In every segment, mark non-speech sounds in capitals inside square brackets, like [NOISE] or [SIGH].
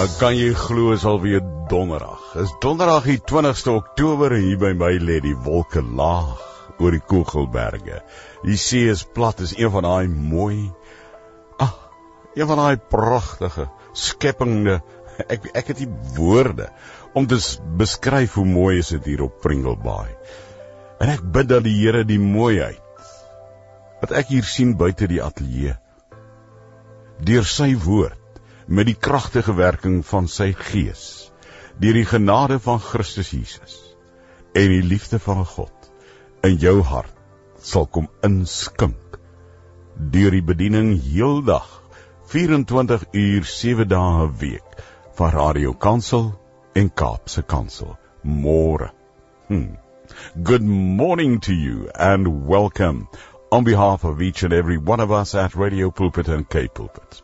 Ek kan jy glo is alweer donderdag. Is donderdag die 20ste Oktober en hier by my lê die wolke laag oor die Kogelberge. Die see is plat, is een van daai mooi ag, een van daai pragtige skepinge. Ek ek het nie woorde om te beskryf hoe mooi is dit hier op Pringle Bay. En ek bid dat die Here die mooiheid wat ek hier sien buite die ateljee deur sy woord met die kragtige werking van sy gees deur die genade van Christus Jesus en die liefde van God in jou hart sal kom inskink deur die bediening heeldag 24 uur 7 dae 'n week van Radio Kansel en Kaapse Kansel. Môre. Hmm. good morning to you and welcome on behalf of each and every one of us at Radio Pulpit and K Pulpit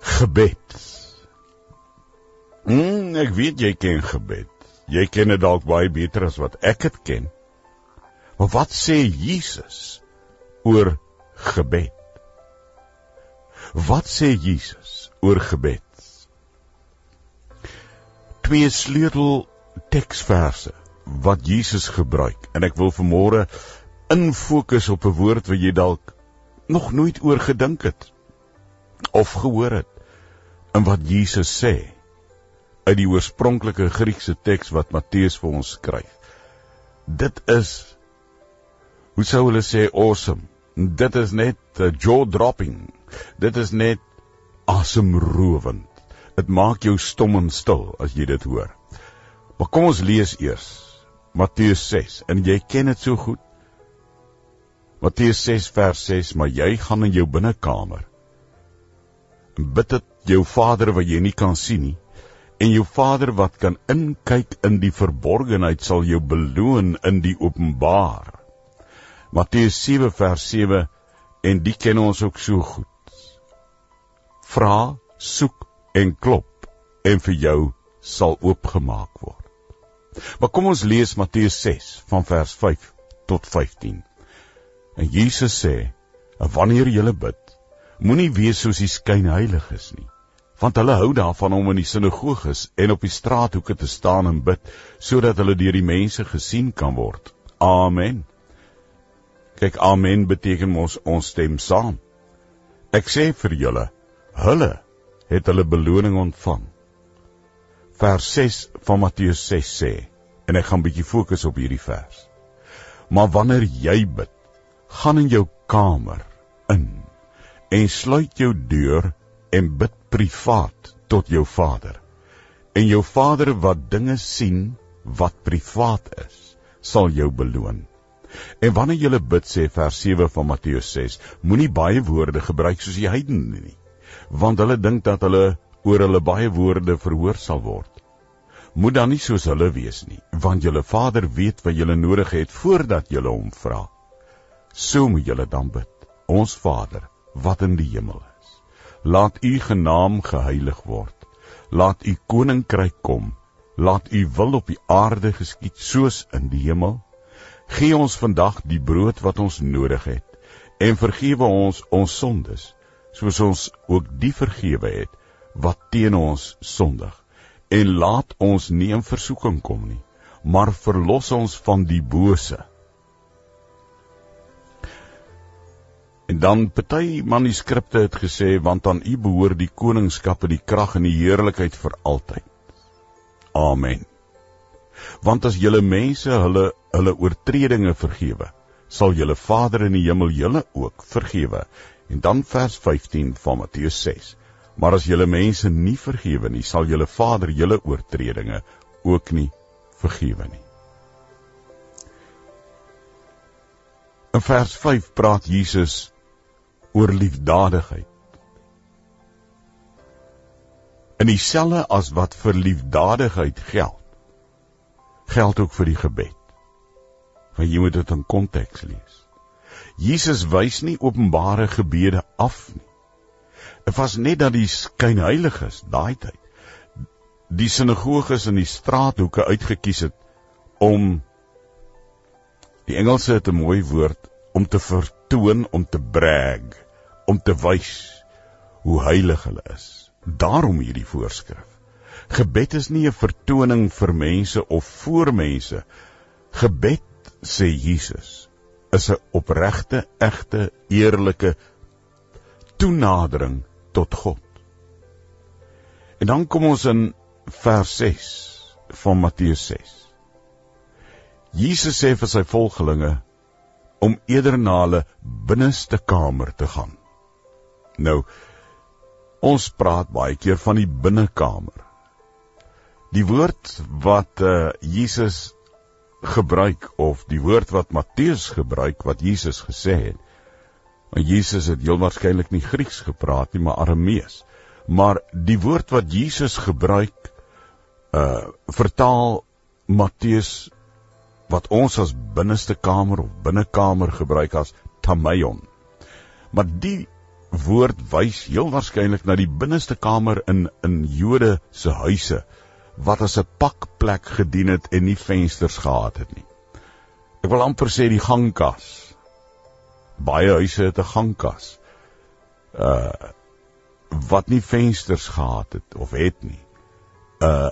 Gebed. Mm, ek weet jy ken gebed. Jy ken dit dalk baie beter as wat ek dit ken. Maar wat sê Jesus oor gebed? Wat sê Jesus oor gebed? Twee sleutel teksverse wat Jesus gebruik en ek wil vanmôre in fokus op 'n woord wat jy dalk nog nooit oor gedink het of gehoor het in wat Jesus sê uit die oorspronklike Griekse teks wat Matteus vir ons skryf. Dit is hoe sou hulle sê awesome. Dit is net uh, jaw dropping. Dit is net asemrowend. Dit maak jou stom en stil as jy dit hoor. Maar kom ons lees eers Matteus 6 en jy ken dit so goed. Matteus 6 vers 6, maar jy gaan in jou binnekamer bid dit jou Vader wat jy nie kan sien nie en jou Vader wat kan inkyk in die verborgenheid sal jou beloon in die openbaar. Matteus 7 vers 7 en die ken ons ook so goed. Vra, soek en klop en vir jou sal oopgemaak word. Maar kom ons lees Matteus 6 van vers 5 tot 15. En Jesus sê: "Wanneer jy bid, Moenie wees soos die skynheiliges nie, want hulle hou daarvan om in die sinagoges en op die straathoeke te staan en bid sodat hulle deur die mense gesien kan word. Amen. Kyk, amen beteken mos ons stem saam. Ek sê vir julle, hulle het hulle beloning ontvang. Vers 6 van Matteus 6 sê, en ek gaan bietjie fokus op hierdie vers. Maar wanneer jy bid, gaan in jou kamer in en sluit jou deur en bid privaat tot jou Vader. En jou Vader wat dinge sien wat privaat is, sal jou beloon. En wanneer jy bid sê vers 7 van Matteus 6, moenie baie woorde gebruik soos die heidene nie, want hulle dink dat hulle oor hulle baie woorde verhoor sal word. Moet dan nie soos hulle wees nie, want julle Vader weet wat julle nodig het voordat julle hom vra. So moet julle dan bid. Ons Vader, wat in die hemel is. Laat u genaam geheilig word. Laat u koninkryk kom. Laat u wil op die aarde geskied soos in die hemel. Gee ons vandag die brood wat ons nodig het en vergewe ons ons sondes soos ons ook die vergewe het wat teen ons sondig. En laat ons nie in versoeking kom nie, maar verlos ons van die bose. En dan party manuskripte het gesê want aan U behoort die koningskap en die krag en die heerlikheid vir altyd. Amen. Want as julle mense hulle hulle oortredinge vergewe, sal julle Vader in die hemel julle ook vergewe. En dan vers 15 van Matteus 6. Maar as julle mense nie vergewe nie, sal julle Vader julle oortredinge ook nie vergewe nie. In vers 5 praat Jesus oor liefdadigheid. In dieselfde as wat vir liefdadigheid geld, geld ook vir die gebed. Want jy moet dit in konteks lees. Jesus wys nie openbare gebede af nie. Dit was net dat die skynheiliges daai tyd die sinagoges in die straathoeke uitgekies het om die Engelse het 'n mooi woord om te vertoon, om te brag, om te wys hoe heilig hulle is, Daarom hierdie voorskrif. Gebed is nie 'n vertoning vir mense of voor mense. Gebed, sê Jesus, is 'n opregte, egte, eerlike toenadering tot God. En dan kom ons in vers 6 van Matteus 6. Jesus sê vir sy volgelinge om eerder na hulle binneste kamer te gaan. Nou ons praat baie keer van die binnekamer. Die woord wat uh, Jesus gebruik of die woord wat Matteus gebruik wat Jesus gesê het. Want Jesus het heel waarskynlik nie Grieks gepraat nie, maar Aramees maar die woord wat Jesus gebruik uh vertaal Matteus wat ons as binneste kamer of binnekamer gebruik as tamaion. Maar die woord wys heel waarskynlik na die binneste kamer in in Jode se huise wat as 'n pakplek gedien het en nie vensters gehad het nie. Ek wil amper sê die gangkas. Baie huise het 'n gangkas. Uh wat nie vensters gehad het of het nie. Uh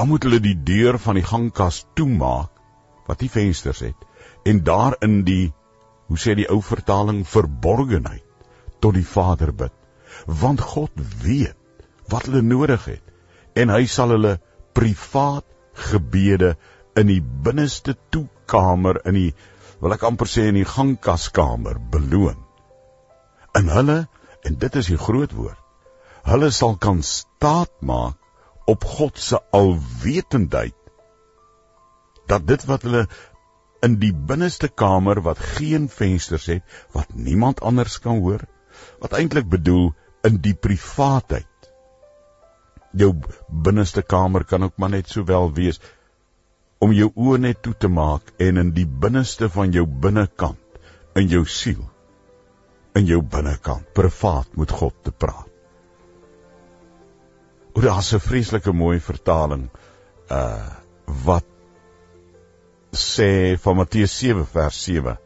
dan moet hulle die deur van die gangkas toemaak wat nie vensters het en daarin die hoe sê die ou vertaling verborgenheid tot die Vader bid. Want God weet wat hulle nodig het en hy sal hulle privaat gebede in die binneste toekamer in die wil ek amper sê in die gangkaskamer beloon. In hulle en dit is die groot woord. Hulle sal kan staat maak op God se alwetendheid dat dit wat hulle in die binneste kamer wat geen vensters het, wat niemand anders kan hoor, wat eintlik bedoel in die privaatheid. Jou binneste kamer kan ook maar net sowel wees om jou oë net toe te maak en in die binneste van jou binnekant in jou siel in jou binnekant privaat met God te praat. Oor daar's 'n vreeslike mooi vertaling uh wat sê van Matteus 7 vers 7.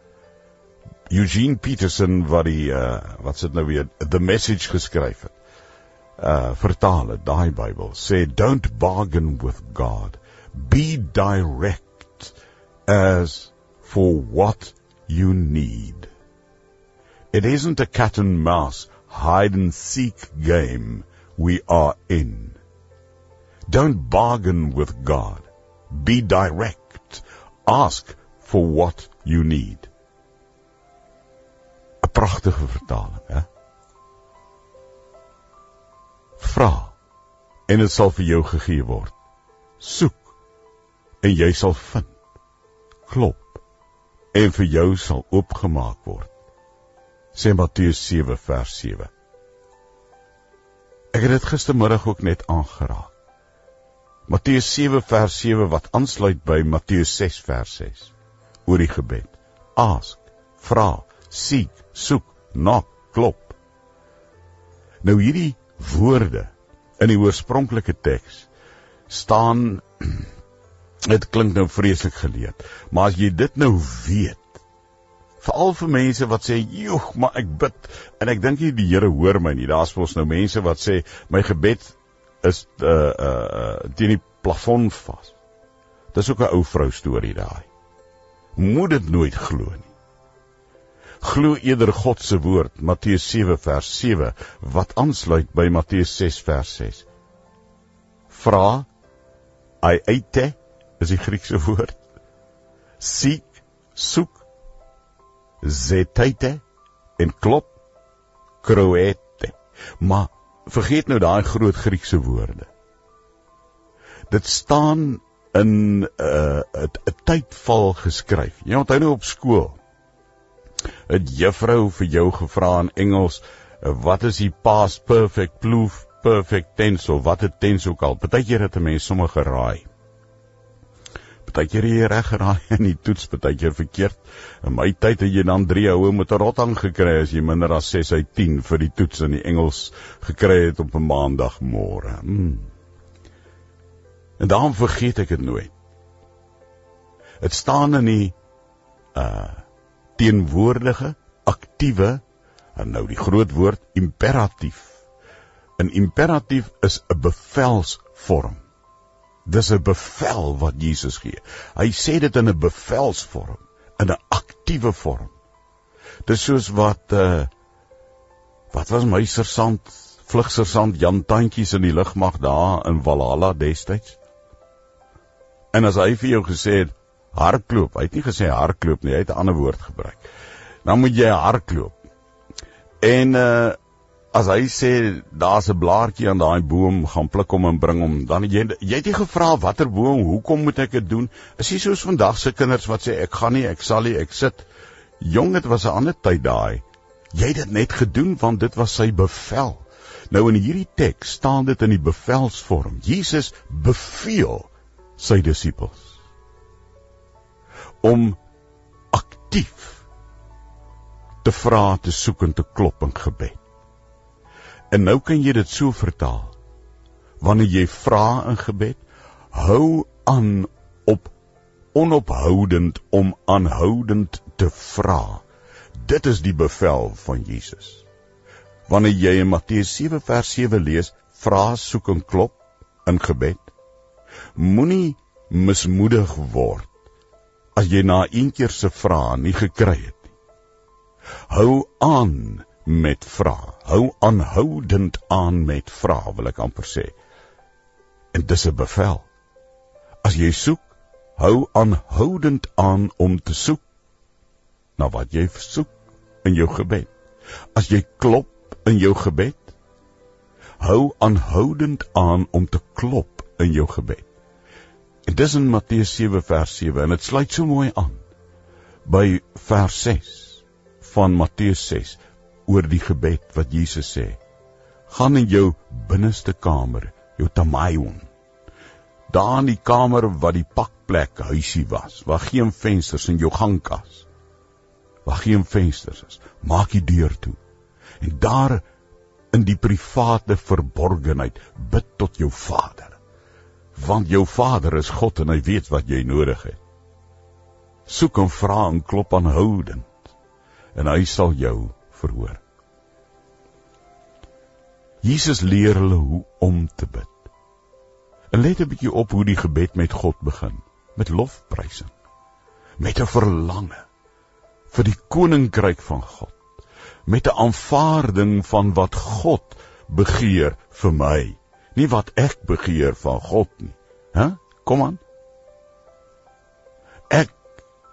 Eugene Peterson wat die uh wat sit nou weer the message geskryf het. Uh vertaal dit daai Bybel sê don't bargain with God. Be direct as for what you need. It isn't a cat and mouse hide and seek game we are in. Don't bargain with God. Be direct. Ask for what you need. 'n Pragtige vertaling, hè? Vra en dit sal vir jou gegee word. Soek en jy sal vind. Klop en vir jou sal oopgemaak word sê Matteus 7 vers 7. Ek het dit gistermiddag ook net aangeraak. Matteus 7 vers 7 wat aansluit by Matteus 6 vers 6 oor die gebed. Ask, vra, seek, soek, knock, klop. Nou hierdie woorde in die oorspronklike teks staan [CLEARS THROAT] dit klink nou vreeslik geleed, maar as jy dit nou weet veral vir mense wat sê, "Joeg, maar ek bid en ek dink nie die Here hoor my nie." Daar's mos nou mense wat sê, "My gebed is uh uh teen die plafon vas." Dis ook 'n ou vrou storie daai. Moet dit nooit glo nie. Glo eerder God se woord, Matteus 7 vers 7, wat aansluit by Matteus 6 vers 6. Vra, ai eite, is die Griekse woord. Seek, soek zetite en klop kroete. Maar vergeet nou daai groot Griekse woorde. Dit staan in 'n uh, 'n tydval geskryf. Jy onthou nou op skool. 'n Juffrou vir jou gevra in Engels, wat is die past perfect, plural perfect tense of wat 'n tense ook al. Partykeer het 'n mens sommer geraai partykeer jy reg geraai in [LAUGHS] die toets, partykeer verkeerd. In my tyd het jy dan 3 houe met 'n rotang gekry as jy minder as 6 uit 10 vir die toets in die Engels gekry het op 'n maandagmôre. Hmm. En daarom vergeet ek dit nooit. Dit staan in die uh teenwoordige aktiewe en nou die groot woord imperatief 'n imperatief is 'n bevelsvorm. Dis 'n bevel wat Jesus gee. Hy sê dit in 'n bevelsvorm, in 'n aktiewe vorm. Dis soos wat uh wat was my sersant, vlugsersant Jan Tantjies in die lugmag daar in Valhalla destyds? En as hy vir jou gesê het hardloop, hy het nie gesê hardloop nie, hy het 'n ander woord gebruik. Dan moet jy hardloop. En uh as hy sê daar's 'n blaartjie aan daai boom, gaan pluk hom en bring hom, dan jy jy het nie gevra watter boom, hoekom moet ek dit doen? Is nie soos vandag se kinders wat sê ek gaan nie, ek sal nie, ek sit. Jong, dit was 'n ander tyd daai. Jy het dit net gedoen want dit was sy bevel. Nou in hierdie teks staan dit in die bevelsvorm. Jesus beveel sy disippels om aktief te vra, te soek en te klop in gebed. En nou kan jy dit so vertaal. Wanneer jy vra in gebed, hou aan op onophoudend om aanhoudend te vra. Dit is die bevel van Jesus. Wanneer jy in Matteus 7 vers 7 lees, vra, soek en klop in gebed, moenie mismoedig word as jy na een keer se vrae nie gekry het nie. Hou aan met vrae. Hou aanhoudend aan met vrae, wil ek amper sê. En dis 'n bevel. As jy soek, hou aanhoudend aan om te soek na wat jy soek in jou gebed. As jy klop in jou gebed, hou aanhoudend aan om te klop in jou gebed. En dis in Matteus 7 vers 7 en dit sluit so mooi aan by vers 6 van Matteus 6 oor die gebed wat Jesus sê. Gaan in jou binneste kamer, jou tamaion. Daar in die kamer wat die pakplek huisie was, waar geen vensters in jou gangkas. Waar geen vensters is, maak die deur toe. En daar in die private verborgenheid bid tot jou Vader. Want jou Vader is God en hy weet wat jy nodig het. Soek en vra en klop aanhoudend en hy sal jou verhoor. Jesus leer hulle hoe om te bid. En let 'n bietjie op hoe die gebed met God begin, met lofprysing, met 'n verlange vir die koninkryk van God, met 'n aanvaarding van wat God begeer vir my, nie wat ek begeer van God nie. Hæ? Kom aan. Ek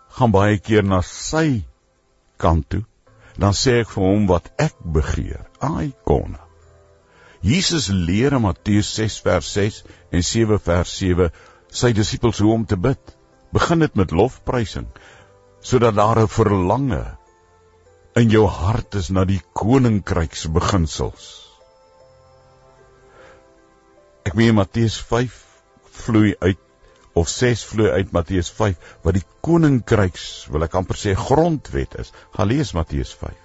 gaan baie keer na sy kant toe dan sê ek vir hom wat ek begeer. Ai konna. Jesus leer in Matteus 6 vers 6 en 7 vers 7 sy disippels hoe om te bid. Begin dit met lofprysing sodat daar 'n verlange in jou hart is na die koninkryks beginsels. Ek meen Matteus 5 vloei uit of 6 vloei uit Matteus 5 wat die koninkryks wil ek amper sê grondwet is. Gaan lees Matteus 5.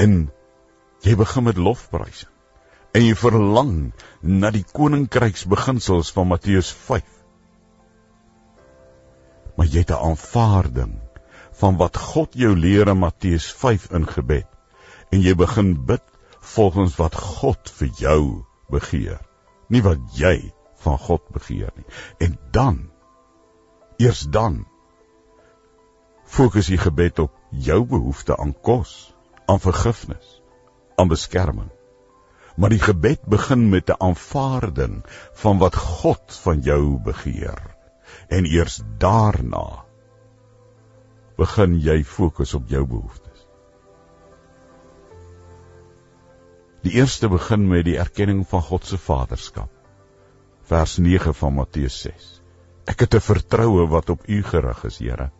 En jy begin met lofprysing en jy verlang na die koninkryks beginsels van Matteus 5. Maar jy het 'n aanvaarding van wat God jou leer in Matteus 5 in gebed en jy begin bid volgens wat God vir jou begeer, nie wat jy van God begeer nie. En dan eers dan fokus jy gebed op jou behoefte aan kos, aan vergifnis, aan beskerming. Maar die gebed begin met 'n aanvaarding van wat God van jou begeer. En eers daarna begin jy fokus op jou behoeftes. Die eerste begin met die erkenning van God se vaderskap vers 9 van Matteus 6. Ek het 'n vertroue wat op U gerig is, Here,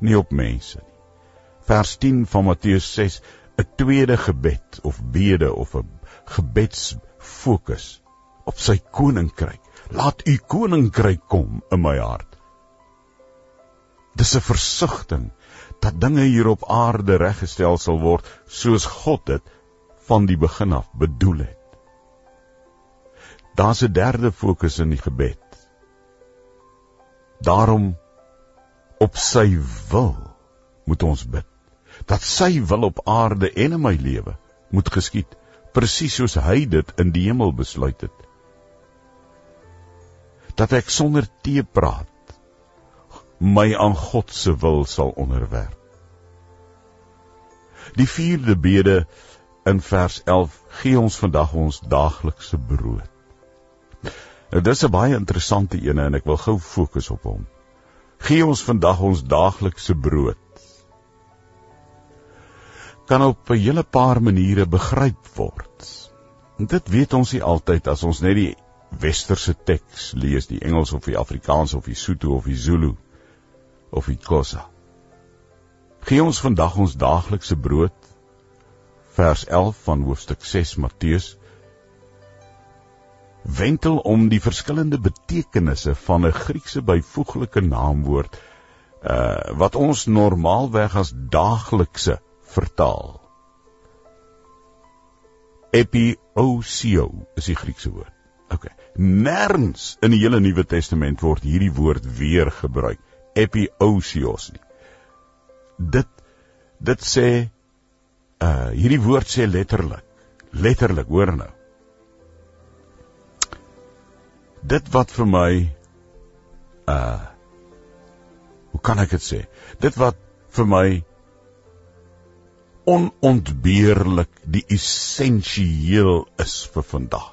nie op mense nie. Vers 10 van Matteus 6, 'n tweede gebed of bede of 'n gebedsfokus op sy koninkryk. Laat U koninkryk kom in my hart. Dis 'n versigtiging dat dinge hier op aarde reggestel sal word soos God dit van die begin af bedoel het. Daar's 'n derde fokus in die gebed. Daarom op sy wil moet ons bid. Dat sy wil op aarde en in my lewe moet geskied presies soos hy dit in die hemel besluit het. Dat ek sonder teepraat my aan God se wil sal onderwerp. Die vierde bede in vers 11 gee ons vandag ons daaglikse brood. Nou dis 'n baie interessante een en ek wil gou fokus op hom. Gee ons vandag ons daaglikse brood. Kan op 'n hele paar maniere begryp word. En dit weet ons nie altyd as ons net die westerse teks lees, die Engels of die Afrikaans of die Sotho of die Zulu of die Xhosa. Gee ons vandag ons daaglikse brood. Vers 11 van hoofstuk 6 Matteus wentel om die verskillende betekenisse van 'n Griekse byvoeglike naamwoord uh wat ons normaalweg as daaglikse vertaal. Epiosio is die Griekse woord. OK. Nêrens in die hele Nuwe Testament word hierdie woord weer gebruik epiosios nie. Dit dit sê uh hierdie woord sê letterlik, letterlik, hoor nou. Dit wat vir my uh hoe kan ek dit sê? Dit wat vir my onontbeerlik die essensieel is vir vandag.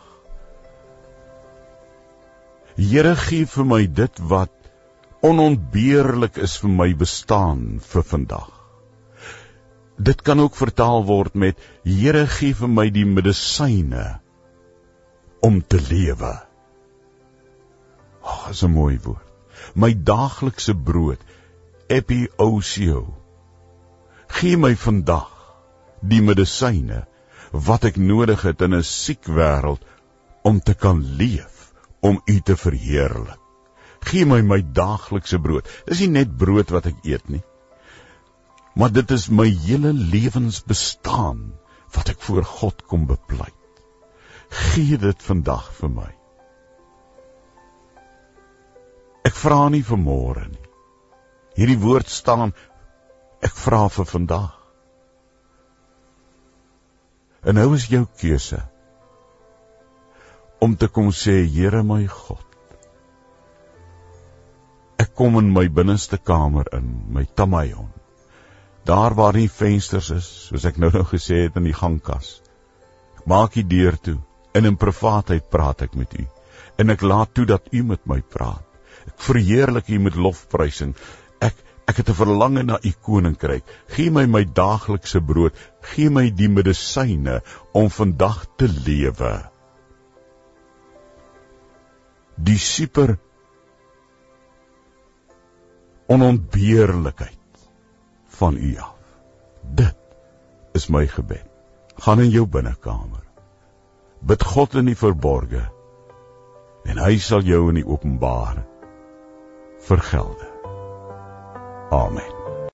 Here gee vir my dit wat onontbeerlik is vir my bestaan vir vandag. Dit kan ook vertaal word met Here gee vir my die medisyne om te lewe. Ag, is 'n mooi woord. My daaglikse brood, epiosio. Gee my vandag die medisyne wat ek nodig het in 'n siek wêreld om te kan leef, om U te verheerlik. Gee my my daaglikse brood. Dis nie net brood wat ek eet nie. Maar dit is my hele lewensbestaan wat ek voor God kom bepleit. Gee dit vandag vir my. Vra nie vir môre nie. Hierdie woord staan ek vra vir vandag. En nou is jou keuse om te kom sê Here my God Ek kom in my binneste kamer in, my tamayon. Daar waar die vensters is, soos ek nou nou gesê het in die gangkas. Ek maak die deur toe en in privaatheid praat ek met u en ek laat toe dat u met my praat. Ek verheerlik u met lofprysing. Ek ek het 'n verlange na u koninkryk. Gee my my daaglikse brood, gee my die medisyne om vandag te lewe. Die super onontbeerlikheid van u af. Dit is my gebed. Gaan in jou binnekamer. Bid God in die verborge en hy sal jou in die openbaar vergelde. Amen.